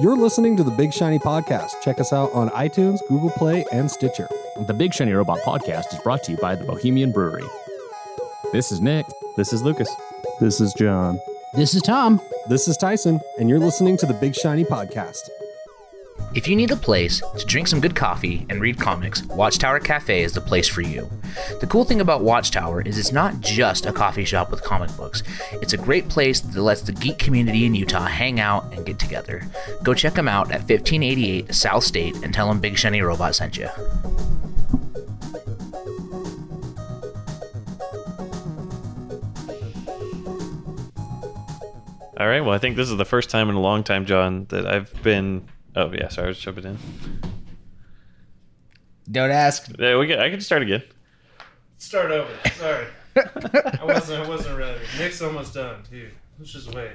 You're listening to the Big Shiny Podcast. Check us out on iTunes, Google Play, and Stitcher. The Big Shiny Robot podcast is brought to you by the Bohemian Brewery. This is Nick. This is Lucas. This is John. This is Tom. This is Tyson, and you're listening to the Big Shiny Podcast. If you need a place to drink some good coffee and read comics, Watchtower Cafe is the place for you. The cool thing about Watchtower is it's not just a coffee shop with comic books. It's a great place that lets the geek community in Utah hang out and get together. Go check them out at 1588 South State and tell them Big Shiny Robot sent you. All right. Well, I think this is the first time in a long time, John, that I've been. Oh yeah, sorry, I was jumping in. Don't ask. Yeah, we get. I can start again. Start over. Sorry. I wasn't. I wasn't ready. Nick's almost done too. Let's just wait.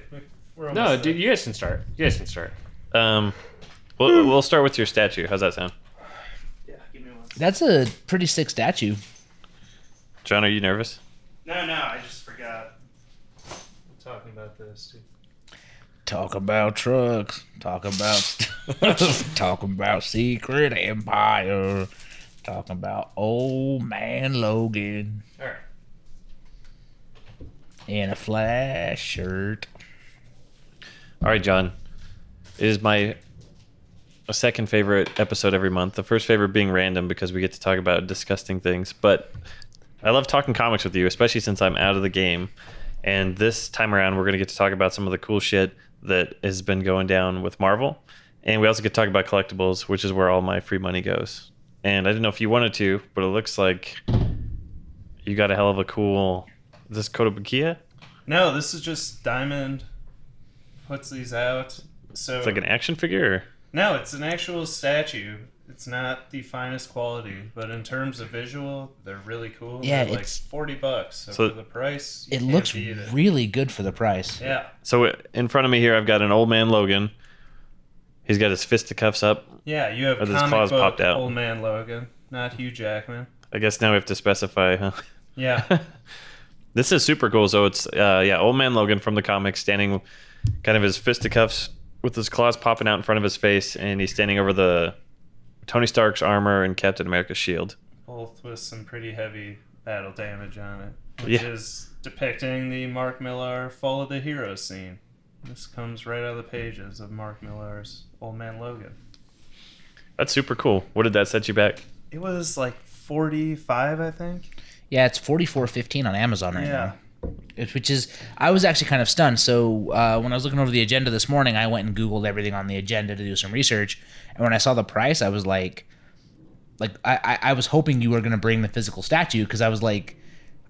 We're almost No, there. dude, you guys can start. You guys can start. Um, we'll, we'll start with your statue. How's that sound, Yeah, give me one. That's a pretty sick statue. John? Are you nervous? No, no, I just forgot. I'm talking about this too. Talk about trucks. Talk about talk about Secret Empire. Talking about old man Logan All right. in a flash shirt. All right, John. It is my second favorite episode every month. The first favorite being random because we get to talk about disgusting things. But I love talking comics with you, especially since I'm out of the game. And this time around, we're going to get to talk about some of the cool shit that has been going down with Marvel. And we also get to talk about collectibles, which is where all my free money goes. And I didn't know if you wanted to, but it looks like you got a hell of a cool. Is this Kotobukiya? No, this is just Diamond puts these out. So It's like an action figure. Or? no, it's an actual statue. It's not the finest quality, but in terms of visual, they're really cool. Yeah, They're like it's- forty bucks. So, So- for the price, you It can't looks beat it. really good for the price. Yeah, So in front of me here, I've got an old man Logan. He's got his fisticuffs up. yeah. You have Or his claws book popped out. Old Man Logan, not Hugh Jackman. I guess now we have to specify, huh? Yeah, this is super cool. So it's uh, yeah, old man Logan from the comics, standing, kind of his fisticuffs with his claws popping out in front of his face, and he's standing over the Tony Stark's armor and Captain America's shield. both with some pretty heavy battle damage on it, which Yeah. is depicting the Mark Millar Fall of the Heroes scene. This comes right out of the pages of Mark Millar's Old Man Logan. That's super cool. What did that set you back? It was like 45, I think. Yeah, it's forty four fifteen on Amazon right Yeah. now. Which is, I was actually kind of stunned. So uh, when I was looking over the agenda this morning, I went and Googled everything on the agenda to do some research. And when I saw the price, I was like, like I, I, I was hoping you were going to bring the physical statue because I was like,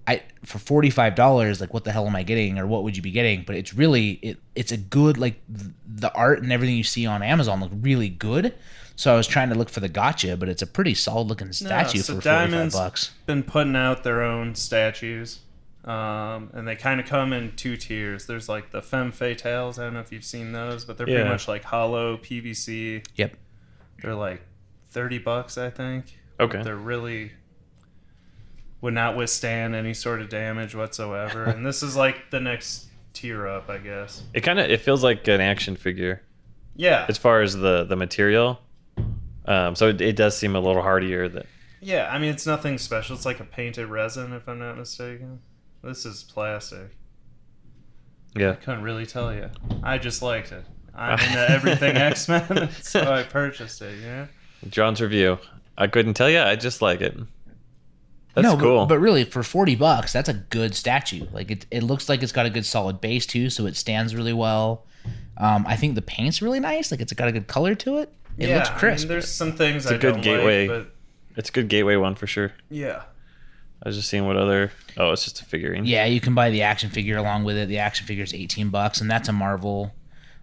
I for forty five dollars, like what the hell am I getting or what would you be getting? But it's really it, it's a good like th- the art and everything you see on Amazon look really good. So I was trying to look for the gotcha, but it's a pretty solid looking statue so for forty five bucks. been putting out their own statues. Um, and they kind of come in two tiers. There's like the femme fatales. I don't know if you've seen those, but they're Yeah. pretty much like hollow PVC. Yep. They're like 30 bucks, I think. Okay. They're really would not withstand any sort of damage whatsoever. and this is like the next tier up, I guess. It kind of it feels like an action figure Yeah. as far as the the material. Um, so it, it does seem a little hardier. That Yeah, I mean it's nothing special. It's like a painted resin if I'm not mistaken. This is plastic. yeah. I couldn't really tell you. I just liked it. I'm into everything X Men, so I purchased it. Yeah. John's review. I couldn't tell you. I just like it. That's no, but- cool. But, really, for forty bucks, that's a good statue. Like it, it looks like it's got a good solid base too, so it stands really well. Um, I think the paint's really nice. Like it's got a good color to it. It yeah, looks crisp. I mean, there's some things It's a I good don't gateway. like, but it's a good gateway one for sure. yeah. I was just seeing what other. Oh, it's just a figurine. yeah, you can buy the action figure along with it. The action figure is eighteen bucks, and that's a Marvel.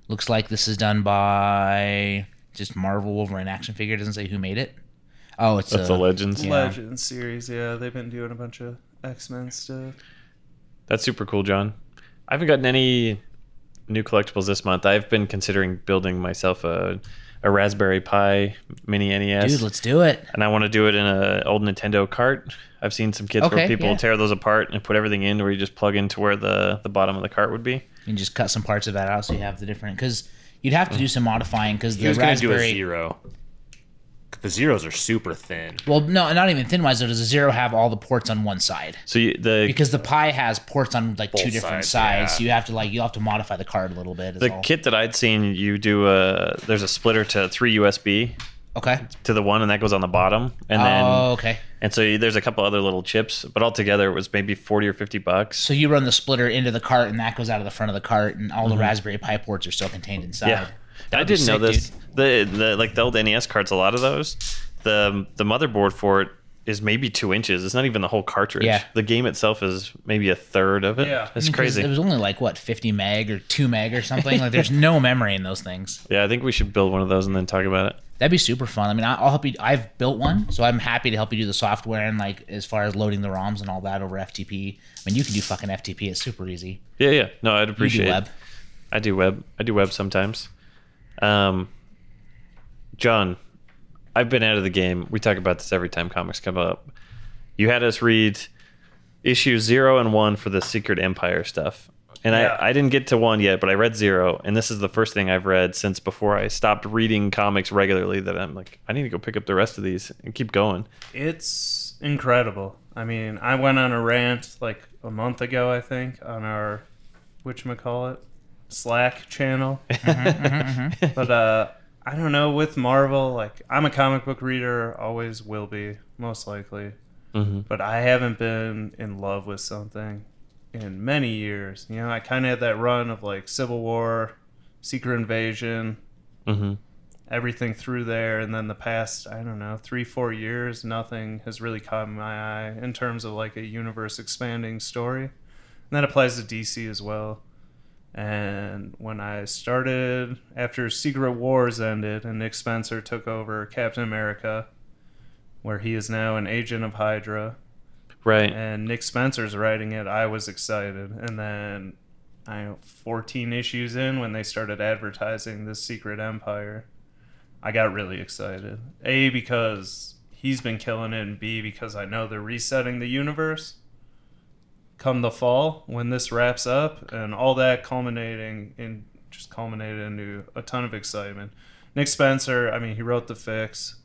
Looks like this is done by just Marvel Wolverine action figure. It doesn't say who made it. Oh, it's That's a, the Legends. Yeah. Legends series. Yeah, they've been doing a bunch of X Men stuff. That's super cool, John. I haven't gotten any new collectibles this month. I've been considering building myself a a Raspberry Pi mini NES. dude. Let's do it. and I want to do it in an old Nintendo cart. I've seen some kits where people yeah. tear those apart and put everything in, where you just plug into where the the bottom of the cart would be. and just cut some parts of that out so you have the different because You'd have to do some modifying because the going do a raspberry. zero. The zeros are super thin. Well, no, not even thin wise. Though, does a zero have all the ports on one side? So you, the Because the Pi has ports on like two different sides, sides. yeah. You have to like you have to modify the card a little bit. the all. kit that I'd seen, you do a there's a splitter to three USB Okay. to the one, and that goes on the bottom, and then oh, okay. and so there's a couple other little chips, but altogether it was maybe forty or fifty bucks. So you run the splitter into the cart, and that goes out of the front of the cart, and all the Raspberry Pi ports are still contained inside. Mm-hmm. Yeah, I That'd be didn't know sick, this. The the like the old NES cards, a lot of those, the the motherboard for it is maybe two inches. It's not even the whole cartridge. Yeah. The game itself is maybe a third of it. Yeah. It's Because crazy. It was only like what fifty meg or two meg or something. like there's no memory in those things. yeah, I think we should build one of those and then talk about it. That'd be super fun. I mean, I- I'll help you. I've built one, so I'm happy to help you do the software and like as far as loading the ROMs and all that over FTP. I mean, you can do fucking FTP. It's super easy. Yeah, yeah. No, I'd You appreciate do it. I do web. I do web sometimes. Um, John, I've been out of the game. We talk about this every time comics come up. You had us read issues zero and one for the Secret Empire stuff. And Yeah. I, I didn't get to one yet, but I read zero, and this is the first thing I've read since before I stopped reading comics regularly. That I'm like, I need to go pick up the rest of these and keep going. It's incredible. I mean, I went on a rant like a month ago, I think, on our whatchamacallit Slack channel. But uh I don't know with Marvel, like I'm a comic book reader, always will be, most likely. Mhm. But I haven't been in love with something in many years. You know, I kind of had that run of like Civil War, Secret Invasion, Mm-hmm. everything through there and then the past i don't know three four years nothing has really caught my eye in terms of like a universe expanding story and that applies to dc as well and when i started after secret wars ended and nick spencer took over captain america where he is now an agent of hydra Right. and Nick Spencer's writing it, I was excited. And then I don't know 14 issues in when they started advertising this Secret Empire, I got really excited. A because he's been killing it and B because I know they're resetting the universe come the fall when this wraps up and all that culminating in just culminated into a ton of excitement. Nick Spencer, I mean, he wrote The Fix.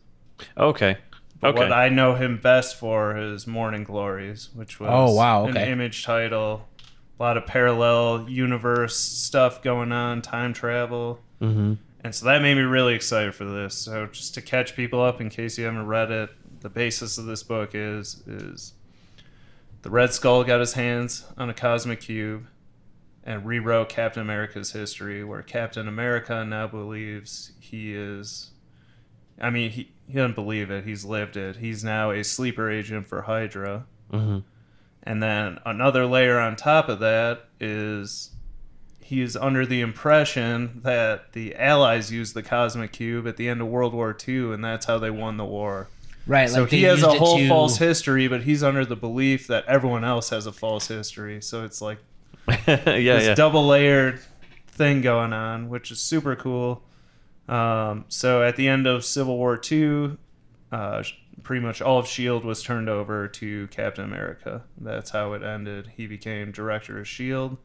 Okay. But Okay. What I know him best for is Morning Glories, which was Oh, wow, an okay. image title. A lot of parallel universe stuff going on, time travel. mm-hmm. And so that made me really excited for this. So just to catch people up in case you haven't read it, the basis of this book is is the Red Skull got his hands on a cosmic cube and rewrote Captain America's history where Captain America now believes he is I mean he, he doesn't believe it, he's lived it. He's now a sleeper agent for Hydra. Mm-hmm. And then another layer on top of that is he is under the impression that the Allies used the cosmic cube at the end of World War II, and that's how they won the war. Right. So like he has a whole to- false history, but he's under the belief that everyone else has a false history. So it's like yeah, this yeah. double layered thing going on, which is super cool. Um, so at the end of Civil War II, uh, pretty much all of S.H.I.E.L.D. was turned over to Captain America. That's how it ended. He became director of S.H.I.E.L.D.,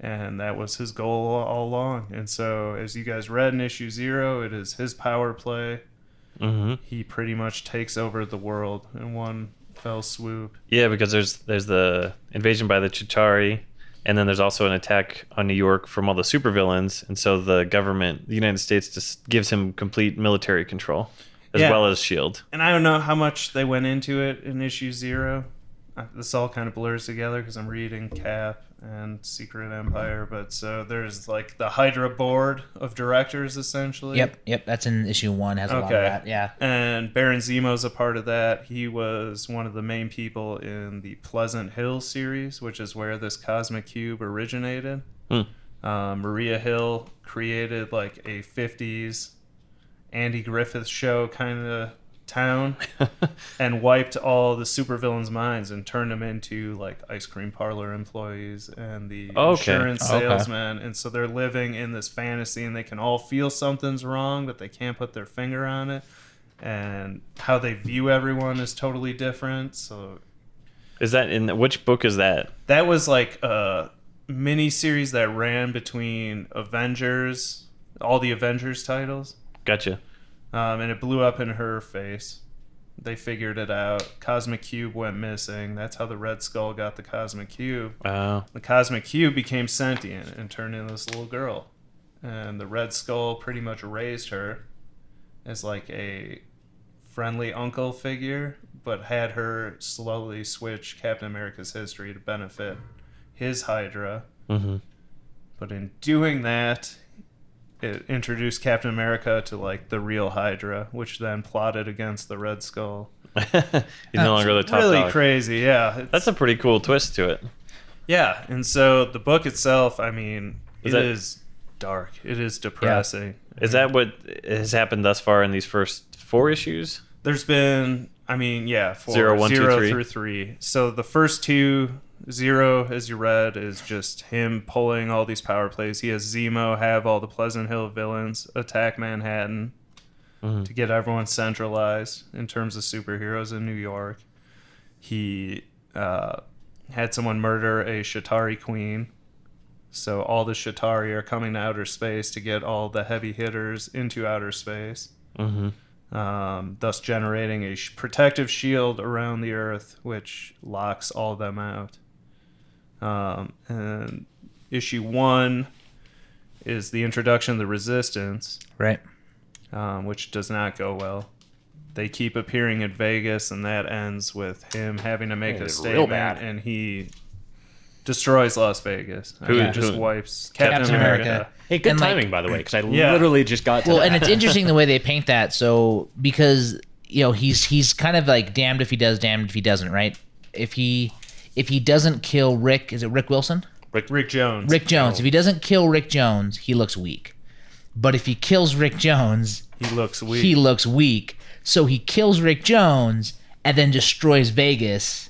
and that was his goal all along. And so, as you guys read in issue zero, it is his power play. Mm-hmm. He pretty much takes over the world in one fell swoop. Yeah, because there's there's the invasion by the Chitauri, and then there's also an attack on New York from all the supervillains, and so the government, the United States, just gives him complete military control, as Yeah. well as Shield. and I don't know how much they went into it in issue zero. Uh, This all kind of blurs together because I'm reading Cap and Secret Empire, but so there's like the Hydra board of directors essentially. Yep. Yep. That's in issue one. Has a lot of that. Yeah. And Baron Zemo's a part of that. He was one of the main people in the Pleasant Hill series, which is where this cosmic cube originated. Hmm. Uh, Maria Hill created like a 50s Andy Griffith show kind of town and wiped all the supervillains' minds and turned them into like ice cream parlor employees and the Okay. insurance Okay. salesmen. And so they're living in this fantasy and they can all feel something's wrong, but they can't put their finger on it. And how they view everyone is totally different. So Is that in which book is that? that was like a mini series that ran between Avengers all the Avengers titles, Gotcha. Um, and it blew up in her face. They figured it out. Cosmic Cube went missing. That's how the Red Skull got the Cosmic Cube. Oh. The Cosmic Cube became sentient and turned into this little girl. And the Red Skull pretty much raised her as like a friendly uncle figure, but had her slowly switch Captain America's history to benefit his Hydra. hmm But in doing that, it introduced Captain America to like the real Hydra, which then plotted against the Red Skull. He's no longer the top really dog. crazy, yeah. That's a pretty cool twist to it. Yeah, and so the book itself, I mean, Is it that- is dark. It is depressing. Is that what has happened thus far in these first four issues? There's been, I mean, yeah, four, Zero, one, two, zero three. through three. So the first two, zero, as you read, is just him pulling all these power plays. He has Zemo have all the Pleasant Hill villains attack Manhattan Mhm. to get everyone centralized in terms of superheroes in New York. He uh, had someone murder a Chitauri queen. So all the Chitauri are coming to outer space to get all the heavy hitters into outer space Mm-hmm. um, thus generating a sh- protective shield around the Earth, which locks all of them out. Um, and issue one is the introduction of the Resistance, Right. um, which does not go well. They keep appearing at Vegas, and that ends with him having to make Made a it statement, and he destroys Las Vegas. I Who- mean, just wipes Captain Captain, America. America. Hey, good And, like- timing, by the way, because I Yeah. literally just got to Well, that. and it's interesting the way they paint that. So because you know he's he's kind of like damned if he does, damned if he doesn't. Right? If he if he doesn't kill Rick, is it Rick Wilson? Rick Rick Jones. Rick Jones. If he doesn't kill Rick Jones, he looks weak. But if he kills Rick Jones, He looks weak. he looks weak. So he kills Rick Jones and then destroys Vegas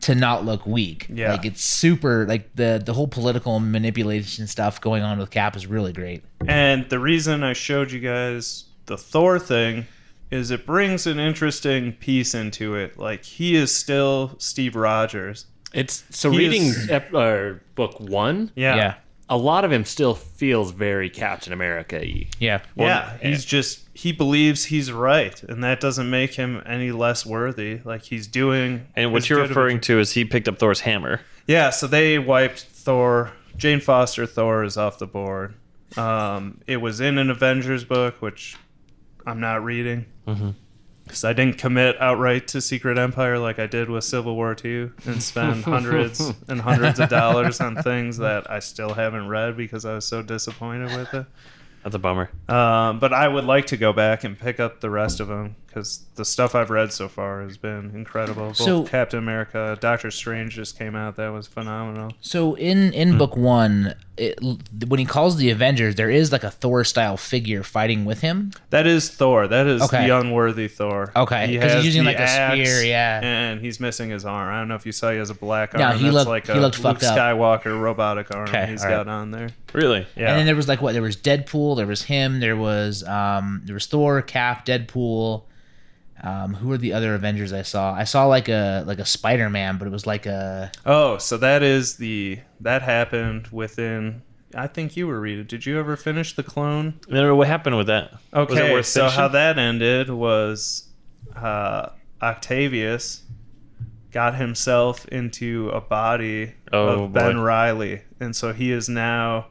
to not look weak. Yeah. Like it's super like the the whole political manipulation stuff going on with Cap is really great. And the reason I showed you guys the Thor thing is it brings an interesting piece into it. Like he is still Steve Rogers. it's so He reading is- ep- uh, book one. Yeah. Yeah. A lot of him still feels very Captain America y. Yeah. yeah, he's just he believes he's right, and that doesn't make him any less worthy. Like he's doing. And what you're good of a- referring to is he picked up Thor's hammer. Yeah, so they wiped Thor. Jane Foster Thor is off the board. Um, it was in an Avengers book, which I'm not reading. Because I didn't commit outright to Secret Empire like I did with Civil War II and spend hundreds and hundreds of dollars on things that I still haven't read because I was so disappointed with it. That's a bummer. Um, but I would like to go back and pick up the rest of them because the stuff I've read so far has been incredible. Both So- Captain America, Doctor Strange just came out. That was phenomenal. So in in book one, it, when he calls the Avengers, there is like a Thor style figure fighting with him. That is Thor. That is Okay. the unworthy Thor. Okay, He 'cause he's using, like, a spear, yeah. And he's missing his arm. I don't know if you saw he has a black arm. No, he That's looked- like he a looked Luke fucked up. Skywalker robotic arm Okay, he's all right. got on there. Really? Yeah. And then there was like what? There was Deadpool. There was him. There was um. There was Thor, Cap, Deadpool. Um, who are the other Avengers I saw? I saw like a like a Spider Man, but it was like a oh, so that is the that happened within. I think you were reading. Did you ever finish the clone? No, no, what happened with that? Was it Okay, worth so finishing? how that ended was uh, Octavius got himself into a body Oh, of Ben. Reilly, and so he is now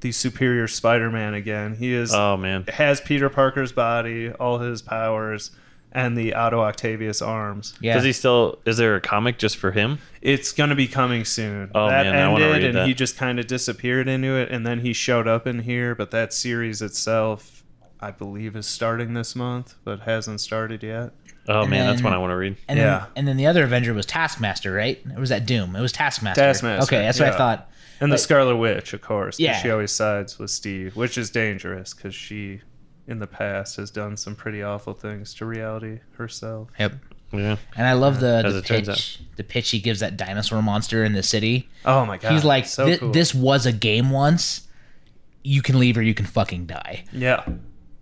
the superior Spider-Man again. He is Oh man. has Peter Parker's body, all his powers, and the Otto Octavius arms. yeah. Does he still? Is there a comic just for him? It's gonna be coming soon. Oh, that man, I wanna ended, read and that. he just kind of disappeared into it, and then he showed up in here. But that series itself, I believe, is starting this month, but hasn't started yet. Oh And man, that's one I want to read. and yeah. then and then the other Avenger was Taskmaster, right? Or was that Doom? It was Taskmaster. Taskmaster, Okay, that's what I thought. And the Scarlet Witch, of course. Yeah. She always sides with Steve, which is dangerous because she, in the past, has done some pretty awful things to reality herself. Yep. Yeah. And I love the, As the pitch. The pitch he gives that dinosaur monster in the city. Oh my god. He's like, so "Thi- cool. "This was a game once. You can leave or you can fucking die." Yeah.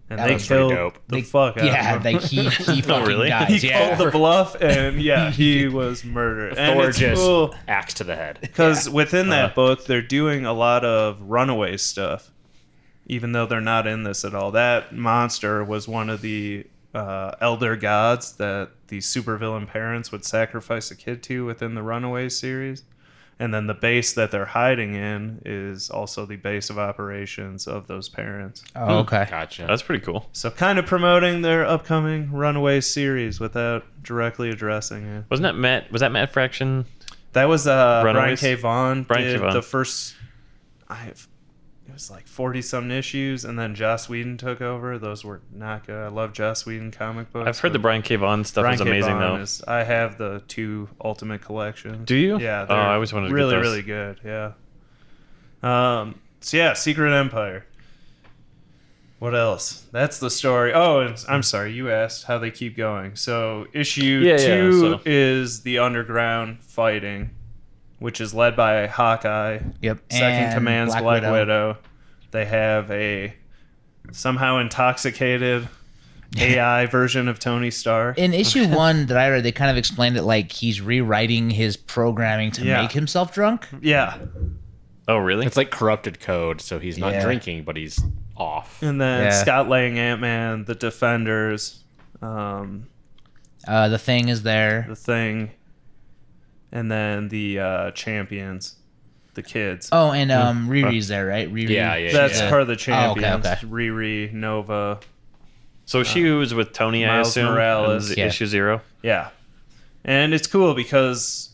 And That they was killed dope. the They- fuck out yeah, of him. like he he fucking really? dies. he yeah. called the bluff, and yeah, he was murdered. And Thor it's just cool axe to the head. because within that Uh-huh. book, they're doing a lot of runaway stuff. Even though they're not in this at all. That monster was one of the uh, elder gods that the supervillain parents would sacrifice a kid to within the Runaways series. And then the base that they're hiding in is also the base of operations of those parents. Oh, okay. Gotcha. That's pretty cool. So kind of promoting their upcoming Runaways series without directly addressing it. Wasn't that Matt? Was that Matt Fraction? That was uh, Brian K. Vaughan. Brian K. did Vaughan. The first, I, it was like forty some issues, and then Joss Whedon took over. Those were not good. I love Joss Whedon comic books. I've heard the Brian K. Vaughan stuff Brian is K. amazing Vaughan though. is- I have the two Ultimate collections. Do you? Yeah. Oh, I always wanted to get really, those. really good. Yeah. Um. So yeah, Secret Empire. What else? That's the story. Oh, and I'm sorry. You asked how they keep going. So issue Yeah, yeah, two so- is the underground fighting, which is led by Hawkeye. Yep. Second And command's Black, Widow. They have a somehow intoxicated AI version of Tony Stark. In issue one that I read, they kind of explained it like he's rewriting his programming to Yeah. make himself drunk. yeah. Oh, really? It's like corrupted code, so he's not Yeah. drinking, but he's off. And then Yeah. Scott Lang, Ant Man, the Defenders, um, Uh, the thing is there. the Thing, and then the uh, Champions, the kids. Oh, and um, Riri's there, right? Riri. Yeah, yeah, That's yeah. part of the Oh, okay, Champions. okay. Riri, Nova. so she was with Tony, I assume. Morales. Yeah. Issue zero. Yeah. And it's cool because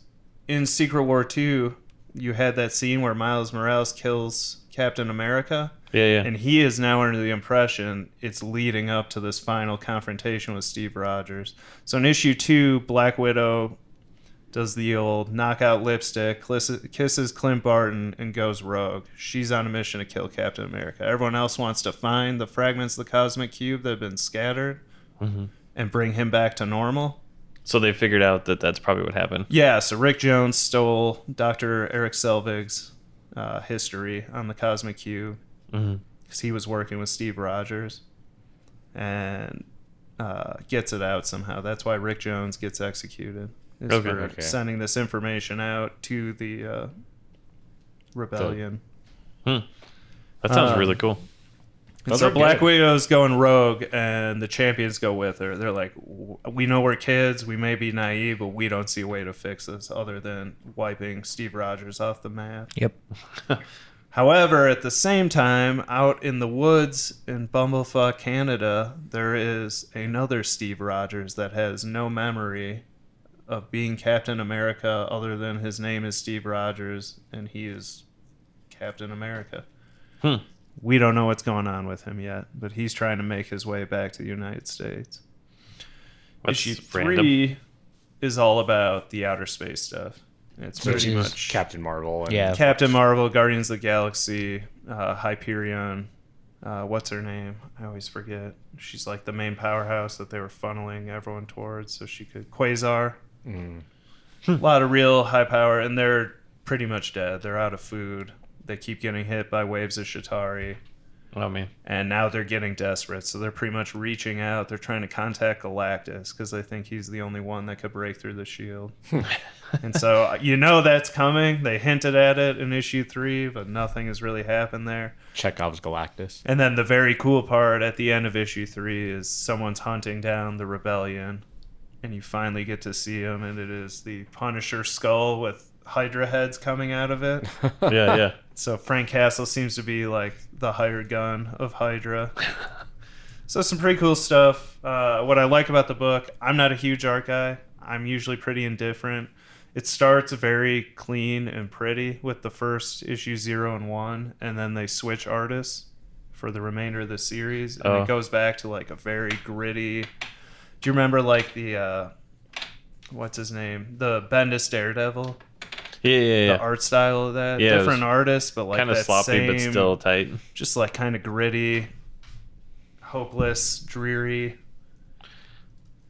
in Secret War 2, you had that scene where Miles Morales kills Captain America. Yeah, yeah. And he is now under the impression it's leading up to this final confrontation with Steve Rogers. So in issue two, Black Widow does the old knockout lipstick, kisses- Clint Barton, and goes rogue. She's on a mission to kill Captain America. Everyone else wants to find the fragments of the cosmic cube that have been scattered and bring him back to normal. so they figured out that that's probably what happened. Yeah, so Rick Jones stole Dr. Eric Selvig's uh, history on the Cosmic Cube because he was working with Steve Rogers and uh, gets it out somehow. That's why Rick Jones gets executed. Is Okay. for Okay. sending this information out to the uh, rebellion. That sounds Uh, really cool. And Those so Black good. Widow's going rogue, and the champions go with her. They're like, "W- "We know we're kids. We may be naive, but we don't see a way to fix this other than wiping Steve Rogers off the map." Yep. However, at the same time, out in the woods in Bumblefuck, Canada, there is another Steve Rogers that has no memory of being Captain America other than his name is Steve Rogers and he is Captain America. Hmm. We don't know what's going on with him yet, but he's trying to make his way back to the United States. That's Issue random. three is all about the outer space stuff. It's pretty is much Captain Marvel. And Yeah. Captain Marvel, Guardians of the Galaxy, uh, Hyperion. Uh, what's her name? I always forget. She's like the main powerhouse that they were funneling everyone towards, so she could Quasar. Mm. A lot of real high power, and they're pretty much dead. They're out of food. They keep getting hit by waves of Chitauri, Oh man. and now they're getting desperate. So they're pretty much reaching out. They're trying to contact Galactus because they think he's the only one that could break through the shield. and so uh, you know that's coming. They hinted at it in issue three, but nothing has really happened there. Chekhov's Galactus. And then the very cool part at the end of issue three is someone's hunting down the rebellion, and you finally get to see him, and it is the Punisher skull with Hydra heads coming out of it. Yeah, yeah. So Frank Castle seems to be like the hired gun of Hydra. so some pretty cool stuff. Uh, what I like about the book, I'm not a huge art guy. I'm usually pretty indifferent. It starts very clean and pretty with the first issue zero and one, and then they switch artists for the remainder of the series, and Oh. it goes back to like a very gritty. Do you remember like the uh, what's his name, the Bendis Daredevil? Yeah, yeah, the art style of that. Yeah, Different artists, but like kind of sloppy, but still tight. just like kind of gritty, hopeless, dreary.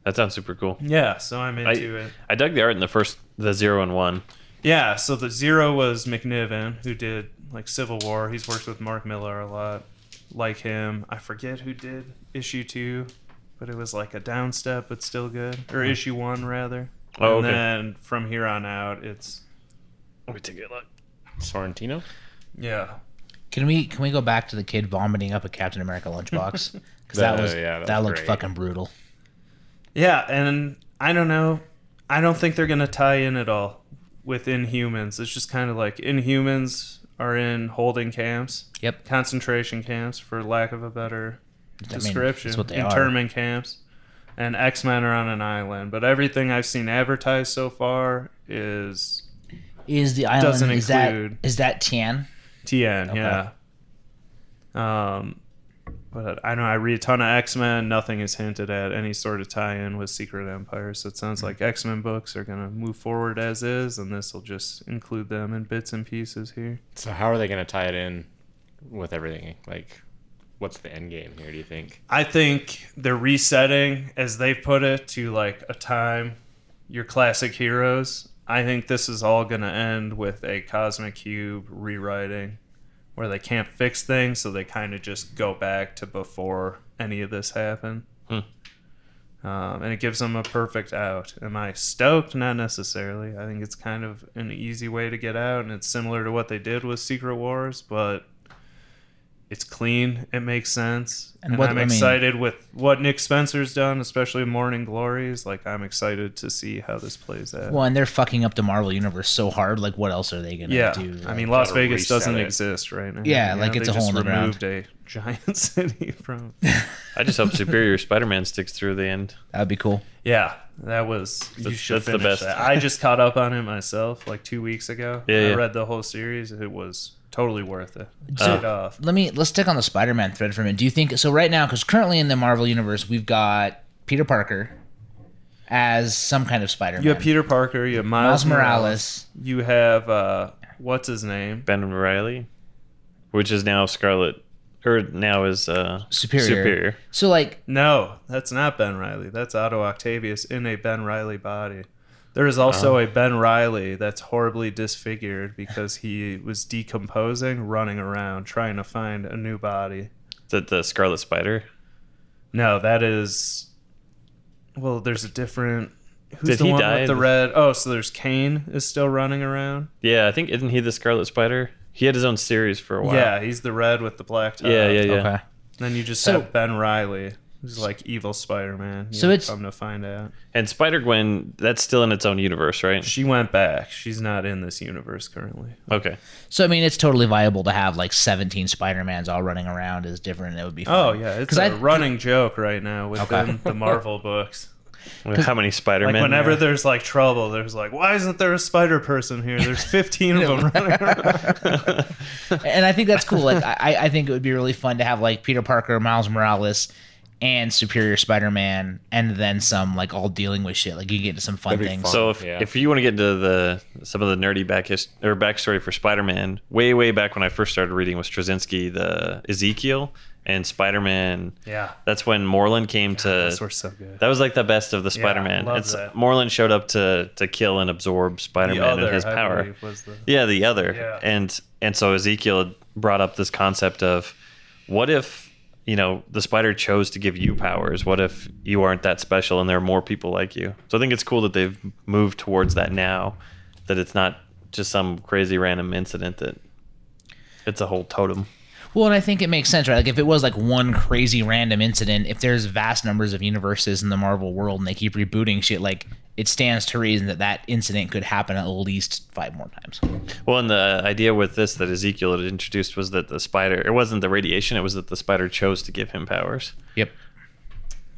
That sounds super cool. Yeah, so I'm I, into it. I dug the art in the first, the zero and one. Yeah, so the zero was McNiven, who did like Civil War. He's worked with Mark Millar a lot. Like him, I forget who did issue two, but it was like a downstep, but still good, or issue one rather. Oh, and okay. then from here on out, it's Let me take a look. Sorrentino. yeah, Can we can we go back to the kid vomiting up a Captain America lunchbox? Because that Uh, was yeah, that that was looked great. fucking brutal. Yeah, and I don't know. I don't think they're gonna tie in at all with Inhumans. It's just kind of like Inhumans are in holding camps, Yep. concentration camps, for lack of a better I mean, description, that's what they are. internment camps, and X Men are on an island. But everything I've seen advertised so far is Is the island Doesn't is that include- is that Tian? TN. Yeah. Um, but I know I read a ton of X Men. Nothing is hinted at any sort of tie-in with Secret Empire. So it sounds like X Men books are gonna move forward as is, and this will just include them in bits and pieces here. So how are they going to tie it in with everything? Like, what's the end game here? Do you think? I think they're resetting, as they put it, to like a time your classic heroes. I think this is all gonna end with a Cosmic Cube rewriting, where they can't fix things, so they kind of just go back to before any of this happened. Um, and it gives them a perfect out. Am I stoked? Not necessarily. I think it's kind of an easy way to get out, and it's similar to what they did with Secret Wars, but it's clean. It makes sense, And and, what- I'm I mean- excited with what Nick Spencer's done, especially Morning Glories. Like I'm excited to see how this plays out. Well, and they're fucking up the Marvel universe so hard. Like, what else are they gonna yeah, do? I mean, Las Vegas doesn't it. exist right now. Yeah, You like, it's a hole just in the ground. removed a giant city from. I just hope Superior Spider-Man sticks through the end. that'd be cool. Yeah, that was you That's- should that's the finish best. that. I just caught up on it myself like two weeks ago. Yeah, I yeah. read the whole series. It was totally worth it. So- Paid off. Let me let's stick on the Spider-Man thread for a minute. Do you think so? Right now, because currently in the Marvel universe, we've got Peter Parker as some kind of Spider-Man. You have Peter Parker. You have Miles, Miles Morales. You have uh, what's his name? Ben Reilly, which is now Scarlet, or now is uh, Superior. Superior. So like, No, that's not Ben Reilly. That's Otto Octavius in a Ben Reilly body. There is also uh-huh. a Ben Reilly that's horribly disfigured because he was decomposing, running around trying to find a new body. Is that the Scarlet Spider? No, that is. Well, there's a different. Who's Did the he one die? with the red? Oh, so there's Kaine is still running around. Yeah, I think isn't he the Scarlet Spider? He had his own series for a while. Yeah, he's the red with the black top. yeah, yeah, yeah. okay, Then you just So- have Ben Reilly, who's like evil Spider-Man. So it's- come to find out. And Spider Gwen, that's still in its own universe, right? She went back. She's not in this universe currently. Okay. so I mean, it's totally viable to have like 17 Spider-Mans all running around is different. It would be. Fun. Oh yeah, it's a I, running joke right now within the Marvel books. How many Spider Like Men? whenever there's like trouble, there's like, why isn't there a spider person here? There's 15 of them running around. and I think that's cool. Like, I, I think it would be really fun to have like Peter Parker, Miles Morales, and Superior Spider-Man, and then some like all dealing with shit. Like you get into some fun things. fun. So if, Yeah. if you want to get into the some of the nerdy back his, or backstory for Spider-Man, way way back when I first started reading was Straczynski, the Ezekiel and Spider-Man. Yeah. That's when Morlun came to. Those were so good. That was like the best of the Spider-Man. love it's that. Morlun showed up to to kill and absorb Spider-Man other, and his I power. the Yeah, the other. Yeah. And and so Ezekiel had brought up this concept of what if, you know, the spider chose to give you powers? What if you aren't that special and there are more people like you? So I think it's cool that they've moved towards that now, that it's not just some crazy random incident that it's a whole totem. Well, and I think it makes sense, right? Like if it was like one crazy random incident, if there's vast numbers of universes in the Marvel world and they keep rebooting shit, like it stands to reason that that incident could happen at least five more times. Well, and the idea with this that Ezekiel had introduced was that the spider, it wasn't the radiation, it was that the spider chose to give him powers. Yep.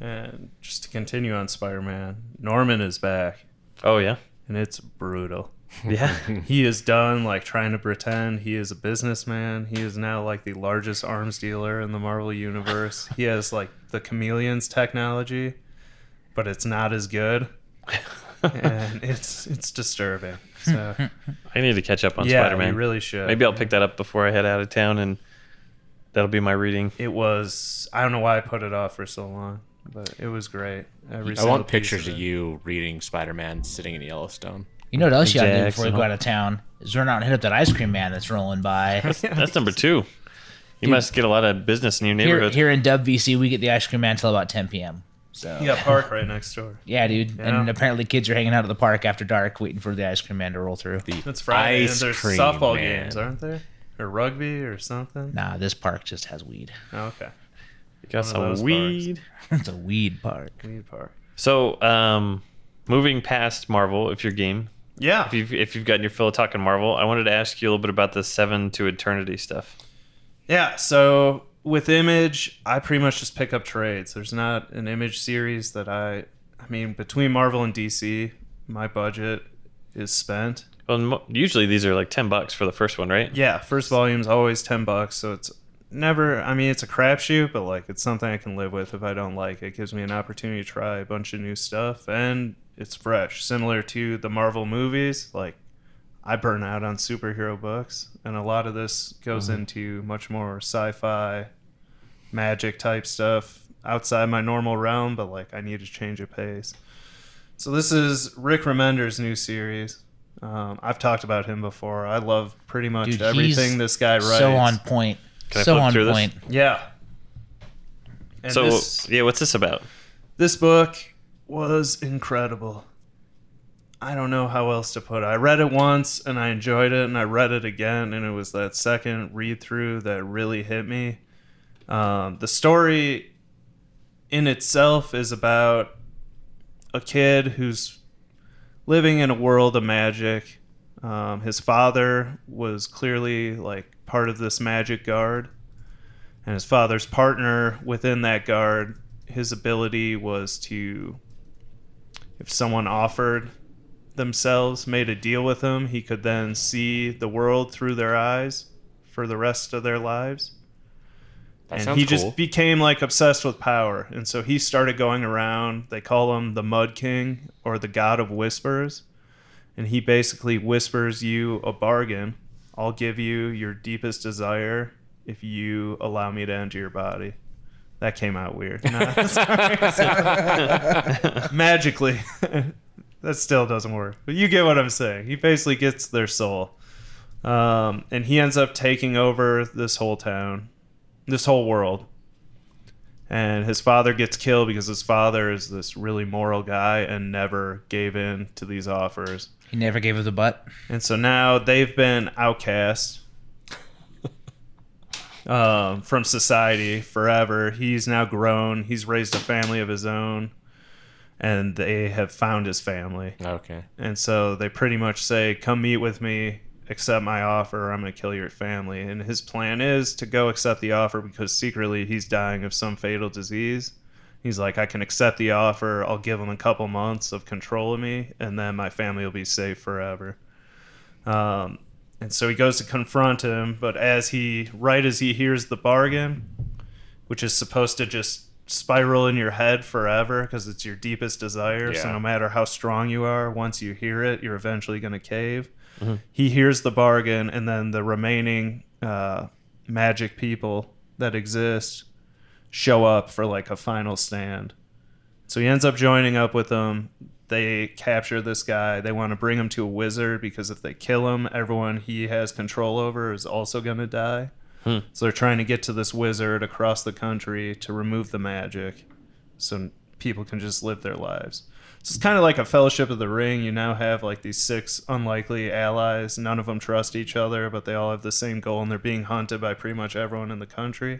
And just to continue on Spider-Man, Norman is back, Oh, yeah? and it's brutal. Yeah. He is done like trying to pretend he is a businessman. He is now like the largest arms dealer in the Marvel universe. He has like the chameleon's technology, but it's not as good. And it's it's disturbing. So I need to catch up on yeah, Spider-Man. you really should. Maybe I'll pick that up before I head out of town, and that'll be my reading. It was I don't know why I put it off for so long, but it was great. Every I want pictures of of you reading Spider-Man sitting in Yellowstone. You know what else you gotta do before we Jackson. go out of town? Is run out and hit up that ice cream man that's rolling by. That's number two. You must get a lot of business in your here, neighborhood. here in Dub VC, we get the ice cream man until about 10 p.m. So You got Park right next door. yeah, dude. And apparently, kids are hanging out at the park after dark, waiting for the ice cream man to roll through. It's Friday Ice and there's cream, softball man. games, aren't there? or rugby or something? Nah, this park just has weed. Oh, okay. You got some weed. it's a weed park. Weed park. So, um, moving past Marvel, if you're game, Yeah. if you've if you've gotten your fill of talking Marvel, I wanted to ask you a little bit about the Seven to Eternity stuff. Yeah, so with Image, I pretty much just pick up trades. There's not an Image series that I I mean, between Marvel and DC, my budget is spent. Well, usually these are like ten bucks for the first one, right? Yeah, first volume's always 10 bucks, so it's never I mean, it's a crapshoot, but like it's something I can live with if I don't like it. It gives me an opportunity to try a bunch of new stuff and it's fresh, similar to the Marvel movies, like I burn out on superhero books, and a lot of this goes mm-hmm. into much more sci-fi, magic type stuff outside my normal realm. But like, I need to change of pace. So this is Rick Remender's new series. Um, I've talked about him before. I love pretty much Dude, everything this guy writes. So on point. Can so flip on through this? point. Yeah. And so, this, yeah, what's this about? this book was incredible. I don't know how else to put it. I read it once and I enjoyed it, and I read it again, and it was that second read through that really hit me. Um, the story in itself is about a kid who's living in a world of magic. Um, his father was clearly like part of this magic guard, and his father's partner within that guard, his ability was to, if someone offered themselves, made a deal with him, he could then see the world through their eyes for the rest of their lives That and he cool. just became like obsessed with power. And so he started going around they call him the mud king or the god of whispers. And he basically whispers you a bargain. I'll give you your deepest desire if you allow me to enter your body. That came out weird. No, magically. That still doesn't work but you get what i'm saying. He basically gets their soul. Um, and he ends up taking over this whole town this whole world. And his father gets killed because his father is this really moral guy and never gave in to these offers. He never gave her the butt. And so now they've been outcast um, from society forever. He's now grown. He's raised a family of his own, and they have found his family. okay. And so they pretty much say, "Come meet with me, accept my offer, or I'm going to kill your family." And his plan is to go accept the offer because secretly he's dying of some fatal disease. He's like, "I can accept the offer. I'll give him a couple months of control of me, and then my family will be safe forever." Um, and so he goes to confront him, but as he right as he hears the bargain, which is supposed to just spiral in your head forever because it's your deepest desire. So no matter how strong you are, once you hear it, you're eventually going to cave. He hears the bargain, and then the remaining uh, magic people that exist show up for like a final stand. So he ends up joining up with them. They capture this guy. They want to bring him to a wizard because if they kill him, everyone he has control over is also going to die. So they're trying to get to this wizard across the country to remove the magic so people can just live their lives. It's kind of like a Fellowship of the Ring. You now have like these six unlikely allies. None of them trust each other, but they all have the same goal and they're being hunted by pretty much everyone in the country.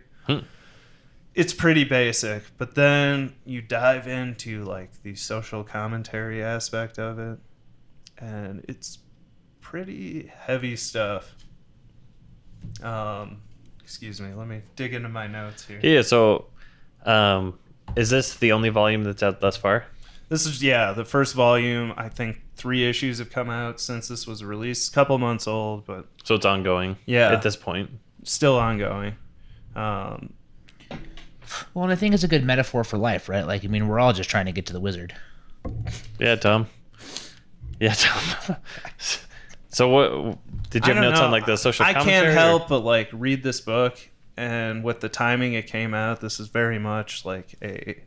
It's pretty basic, but then you dive into like the social commentary aspect of it, and it's pretty heavy stuff. Um, excuse me, let me dig into my notes here. Yeah. So, um, is this the only volume that's out thus far? This is yeah, the first volume. I think three issues have come out since this was released. A couple months old, but So it's ongoing. Yeah. At this point. still ongoing. Um, Well, and I think it's a good metaphor for life, right? Like, I mean, we're all just trying to get to the wizard. Yeah, Tom. Yeah, Tom. so what? Did you have notes know. on like the social? I can't or- help but like read this book, and with the timing it came out, this is very much like a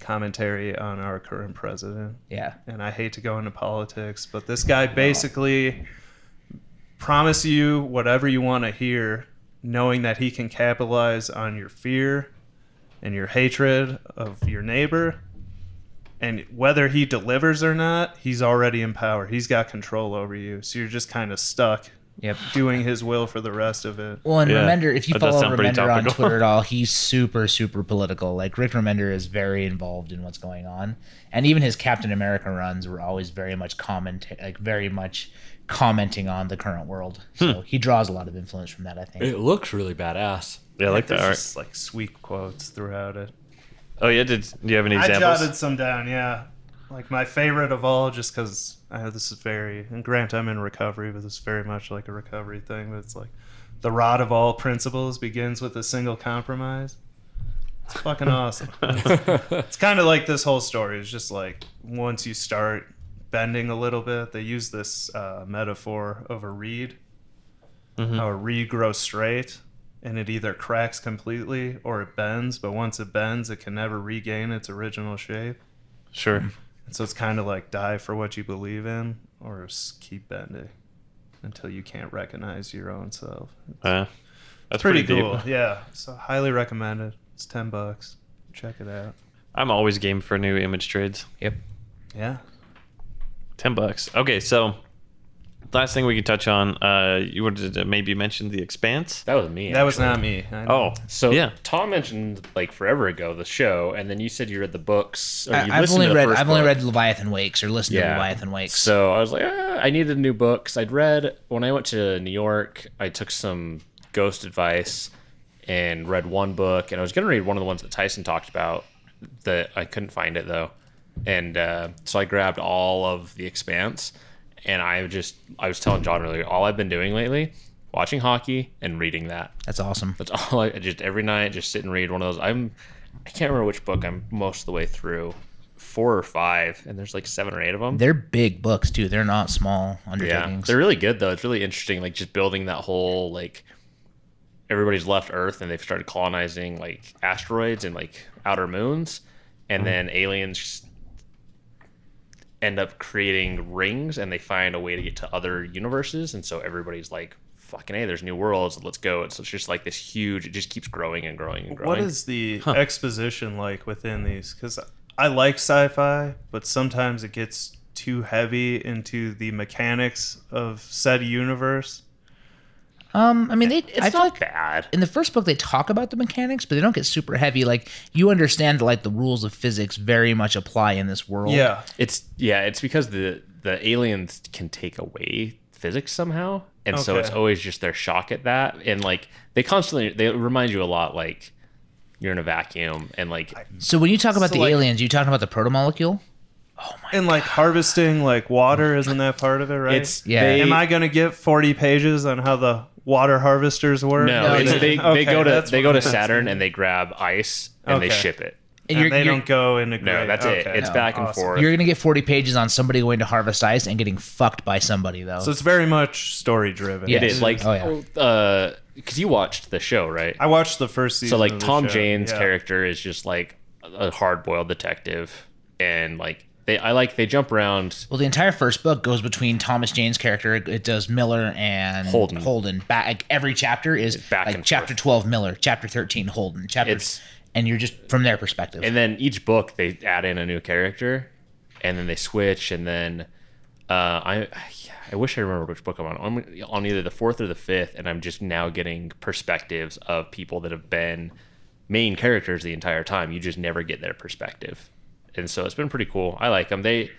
commentary on our current president. Yeah. and I hate to go into politics, but this guy basically promise you whatever you want to hear, knowing that he can capitalize on your fear and your hatred of your neighbor. And whether he delivers or not, he's already in power. He's got control over you. So you're just kind of stuck Yep. doing his will for the rest of it. Well, and Yeah, Remender, if you that follow sound Remender on. Twitter at all, he's super, super political. Like Rick Remender is very involved in what's going on, and even his Captain America runs were always very much comment, like very much commenting on the current world. Hmm. So he draws a lot of influence from that. I think. It looks really badass. Yeah, I like the that art. just like sweet quotes throughout it. Oh yeah, did do you have any examples? I examples? jotted some down. Yeah, like my favorite of all, just because I know this is very. And grant I'm in recovery, but this is very much like a recovery thing. But it's like the rod of all principles begins with a single compromise. It's fucking awesome. It's, it's kind of like this whole story. It's just like once you start bending a little bit, they use this uh, metaphor of a reed. How a reed grows straight, and it either cracks completely or it bends. But once it bends, it can never regain its original shape. Sure. And so it's kind of like die for what you believe in, or s- keep bending until you can't recognize your own self. Uh, that's Pretty, pretty, cool. deep. Yeah. So highly recommended. It's ten bucks. Check it out. I'm always game for new image trades. Yep. Yeah. Ten bucks. Okay, so last thing we can touch on, uh, you wanted to maybe mention the Expanse. That was me. That was not me. Oh, So yeah. Tom mentioned like forever ago the show, and then you said you read the books. Or you I, I've only to the read. I've only read Leviathan Wakes or listened to Leviathan Wakes. So I was like, ah, I needed new books. I'd read when I went to New York. I took some ghost advice and read one book, and I was going to read one of the ones that Tyson talked about. That I couldn't find it though, and uh, so I grabbed all of the Expanse, and I just I was telling John earlier, all I've been doing lately, watching hockey and reading that. That's awesome. That's all I just every night just sit and read one of those. I'm I can't remember which book I'm most of the way through, four or five, and there's like seven or eight of them. They're big books too. They're not small Yeah, undertakings. they're really good though. It's really interesting, like just building that whole like everybody's left Earth and they've started colonizing like asteroids and like outer moons, and mm-hmm. then aliens end up creating rings and they find a way to get to other universes, and so everybody's like. Fucking hey, there's new worlds. Let's go. So it's just like this huge. It just keeps growing and growing and growing. What is the exposition like within these? Because I like sci-fi, but sometimes it gets too heavy into the mechanics of said universe. Um, I mean, they. It's I feel not like bad. in the first book they talk about the mechanics, but they don't get super heavy. Like you understand that like the rules of physics very much apply in this world. Yeah. It's yeah, it's because the the aliens can take away physics somehow, and so it's always just their shock at that, and like they constantly they remind you a lot like you're in a vacuum, and like So when you talk about So, the like- aliens, you talking about the proto molecule. protomolecule? And like harvesting like water, isn't that part of it, right? it's Yeah. They, Am I gonna get forty pages on how the water harvesters work? no, No, it's, you- they Okay, they go to they go to Saturn and they grab ice and they ship it. And, And you're, they you're, don't go into No, great- that's it. It's No. back and Awesome. forth. you're gonna get 40 pages on somebody going to harvest ice and getting fucked by somebody though. So it's very much story driven. Yeah. it is like Oh, yeah. uh because you watched the show right I watched the first season. so like of the Tom show. Jane's Yeah. character is just like a hard boiled detective, and like they I like they jump around. well, the entire first book goes between Thomas Jane's character. It, does Miller and Holden. Holden. Back like, every chapter is back like chapter forth. 12 Miller, chapter 13 Holden, chapter, It's- and you're just from their perspective. And then each book they add in a new character, and then they switch, and then uh, I I wish I remember which book I'm on. I'm on either the fourth or the fifth, and I'm just now getting perspectives of people that have been main characters the entire time. You just never get their perspective, and so it's been pretty cool. I like them. They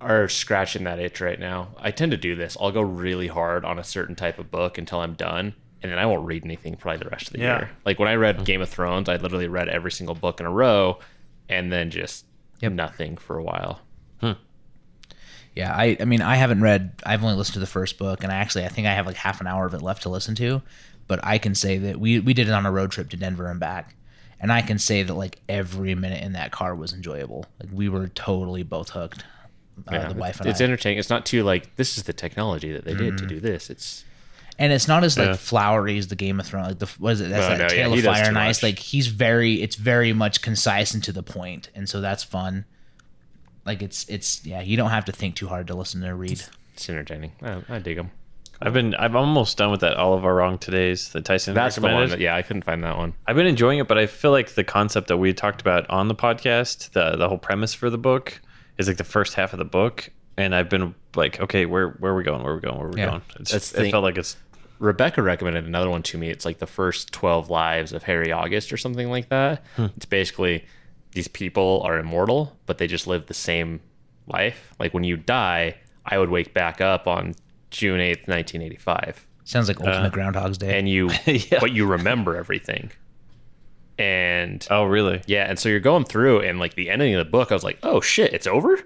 are scratching that itch right now. I tend to do this. I'll go really hard on a certain type of book until I'm done, and then I won't read anything probably the rest of the Yeah. year. Like when I read mm-hmm. Game of Thrones, I literally read every single book in a row, and then just nothing for a while. Yeah, I, I mean, I haven't read. I've only listened to the first book, and I actually, I think I have like half an hour of it left to listen to. But I can say that we we did it on a road trip to Denver and back, and I can say that like every minute in that car was enjoyable. Like we were totally both hooked. Uh, Yeah, the wife it's, and it's I. entertaining. It's not too like this is the technology that they did to do this. It's and it's not as like Yeah. flowery as the Game of Thrones. Like the what is it? That's No, that no, Tale he of Fire and Ice. Like he's very, it's very much concise and to the point, and so that's fun. Like it's it's yeah, you don't have to think too hard to listen to read. it's entertaining. I, I dig them. I've been I'm almost done with that. All of our wrong todays. The Tyson That's the one. recommended. That, yeah, I couldn't find that one. I've been enjoying it, but I feel like the concept that we talked about on the podcast, the the whole premise for the book, is like the first half of the book and I've been like, okay, where where are we going? Where are we going? Where are we Yeah. going? It's, That's it the thing. felt like it's Rebecca recommended another one to me. It's like the first 12 lives of Harry August or something like that. Hmm. It's basically these people are immortal, but they just live the same life. Like when you die, I would wake back up on June 8th, 1985. Sounds like Ultimate Groundhog's Day. And you, Yeah. but you remember everything. And oh really? yeah, and so you're going through, and like the ending of the book, I was like, oh shit, it's over?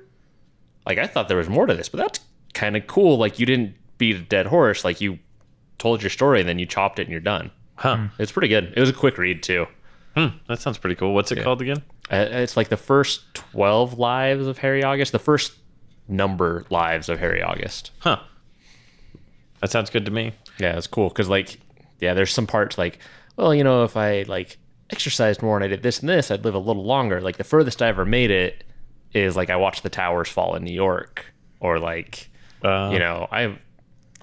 Like I thought there was more to this, but that's kind of cool. Like you didn't beat a dead horse, like you told your story and then you chopped it and you're done. Huh? It's pretty good. It was a quick read too. Hmm. That sounds pretty cool. What's it called again? Uh, It's like the first 12 lives of Harry August, the first number lives of Harry August. Huh? That sounds good to me. Yeah, it's cool because like, yeah, there's some parts like, well, you know, if I like exercised more and I did this and this, I'd live a little longer. Like the furthest I ever made it is like I watched the towers fall in New York, or like, Uh, you know, I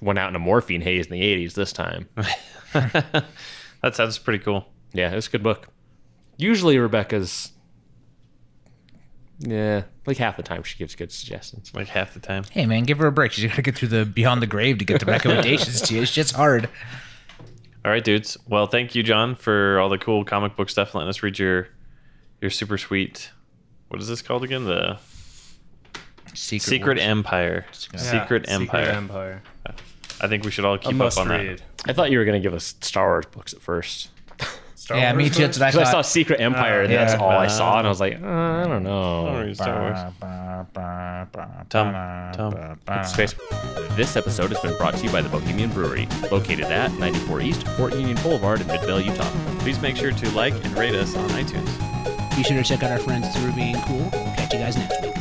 went out in a morphine haze in the 80s this time. that sounds pretty cool. Yeah, it's a good book. Usually Rebecca's, yeah, like half the time she gives good suggestions. Like half the time. hey man, give her a break. She's got to get through the Beyond the Grave to get the recommendations to you. Shit's hard. All right, dudes. Well, thank you, John, for all the cool comic book stuff. Letting us read your your super sweet. What is this called again? The Secret, Secret Empire. Yeah, Secret Empire. Empire. I think we should all keep up on read. I thought you were going to give us Star Wars books at first. Star Yeah, Wars me too. That's what I Because I saw thought. Secret Empire, and yeah. that's all I saw, and I was like, uh, I don't know. that. Star Wars. Tom, Tom. Space. This episode has been brought to you by the Bohemian Brewery, located at 94 East Fort Union Boulevard in Midvale, Utah. Please make sure to like and rate us on iTunes. Be sure to check out our friends through being cool. Catch you guys next week.